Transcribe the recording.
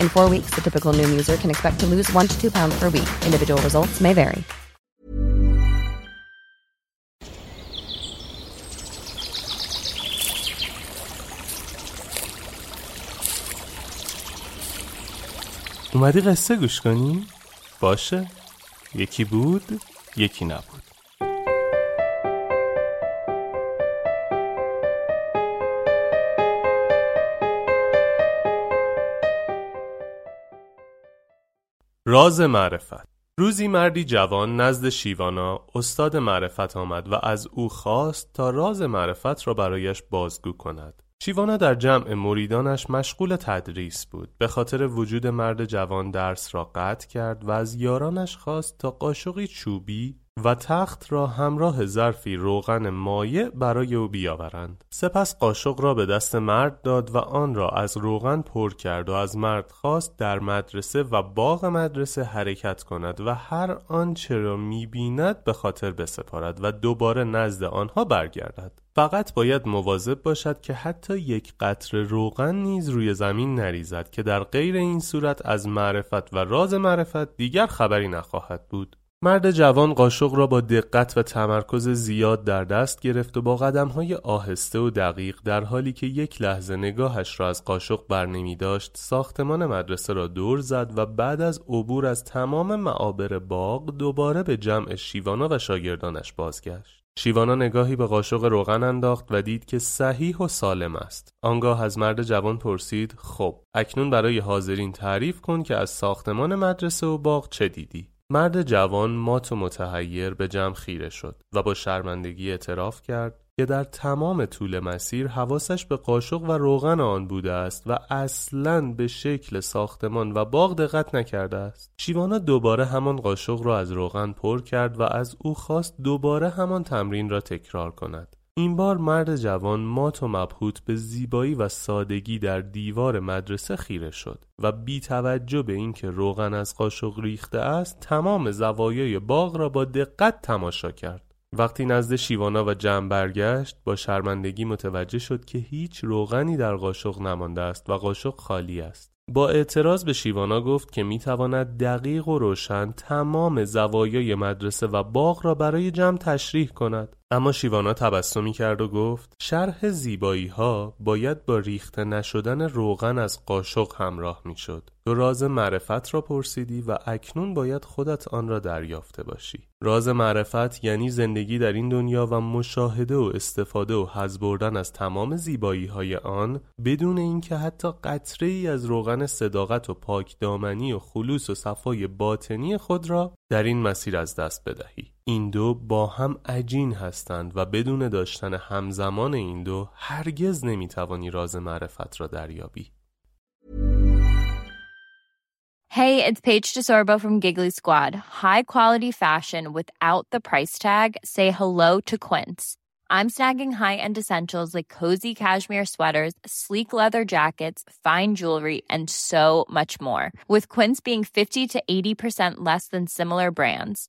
In four weeks, the typical Noom user can expect to lose one to two pounds per week. Individual results may vary. اومدی قصه گوش کنی؟ باشه یکی بود یکی نبود راز معرفت. روزی مردی جوان نزد شیوانا استاد معرفت آمد و از او خواست تا راز معرفت را برایش بازگو کند. شیوانا در جمع مریدانش مشغول تدریس بود. به خاطر وجود مرد جوان درس را قطع کرد و از یارانش خواست تا قاشقی چوبی و تخت را همراه ظرفی روغن مایع برای او بیاورند. سپس قاشق را به دست مرد داد و آن را از روغن پر کرد و از مرد خواست در مدرسه و باغ مدرسه حرکت کند و هر آنچه را می‌بیند به خاطر بسپارد و دوباره نزد آنها برگردد. فقط باید مواظب باشد که حتی یک قطره روغن نیز روی زمین نریزد که در غیر این صورت از معرفت و راز معرفت دیگر خبری نخواهد بود. مرد جوان قاشق را با دقت و تمرکز زیاد در دست گرفت و با قدمهای آهسته و دقیق در حالی که یک لحظه نگاهش را از قاشق بر نمی داشت ساختمان مدرسه را دور زد و بعد از عبور از تمام معابر باغ دوباره به جمع شیوانا و شاگردانش بازگشت. شیوانا نگاهی به قاشق روغن انداخت و دید که صحیح و سالم است. آنگاه از مرد جوان پرسید خب اکنون برای حاضرین تعریف کن که از ساختمان مدرسه و باغ چه دیدی؟ مرد جوان مات و متحیر به جمع خیره شد و با شرمندگی اعتراف کرد که در تمام طول مسیر حواسش به قاشق و روغن آن بوده است و اصلا به شکل ساختمان و باغ دقت نکرده است. شیوانا دوباره همان قاشق را از روغن پر کرد و از او خواست دوباره همان تمرین را تکرار کند. این بار مرد جوان مات و مبهوت به زیبایی و سادگی در دیوار مدرسه خیره شد و بی توجه به اینکه روغن از قاشق ریخته است تمام زوایای باغ را با دقت تماشا کرد. وقتی نزد شیوانا و جمع برگشت با شرمندگی متوجه شد که هیچ روغنی در قاشق نمانده است و قاشق خالی است. با اعتراض به شیوانا گفت که می‌تواند دقیق و روشن تمام زوایای مدرسه و باغ را برای جمع تشریح کند. اما شیوانا تبسمی کرد و گفت شرح زیبایی ها باید با ریخته نشدن روغن از قاشق همراه می‌شد. تو راز معرفت را پرسیدی و اکنون باید خودت آن را دریافته باشی. راز معرفت یعنی زندگی در این دنیا و مشاهده و استفاده و حز بردن از تمام زیبایی های آن بدون اینکه حتی قطره ای از روغن صداقت و پاک دامنی و خلوص و صفای باطنی خود را در این مسیر از دست بدهی. این دو با هم عجین هستند و بدون داشتن همزمان این دو هرگز نمیتوانی راز معرفت را دریابی. Hey, it's Paige DeSorbo from Giggly Squad. High quality fashion without the price tag. Say hello to Quince. I'm snagging high-end essentials like cozy cashmere sweaters, sleek leather jackets, fine jewelry, and so much more. With Quince being 50 to 80% less than similar brands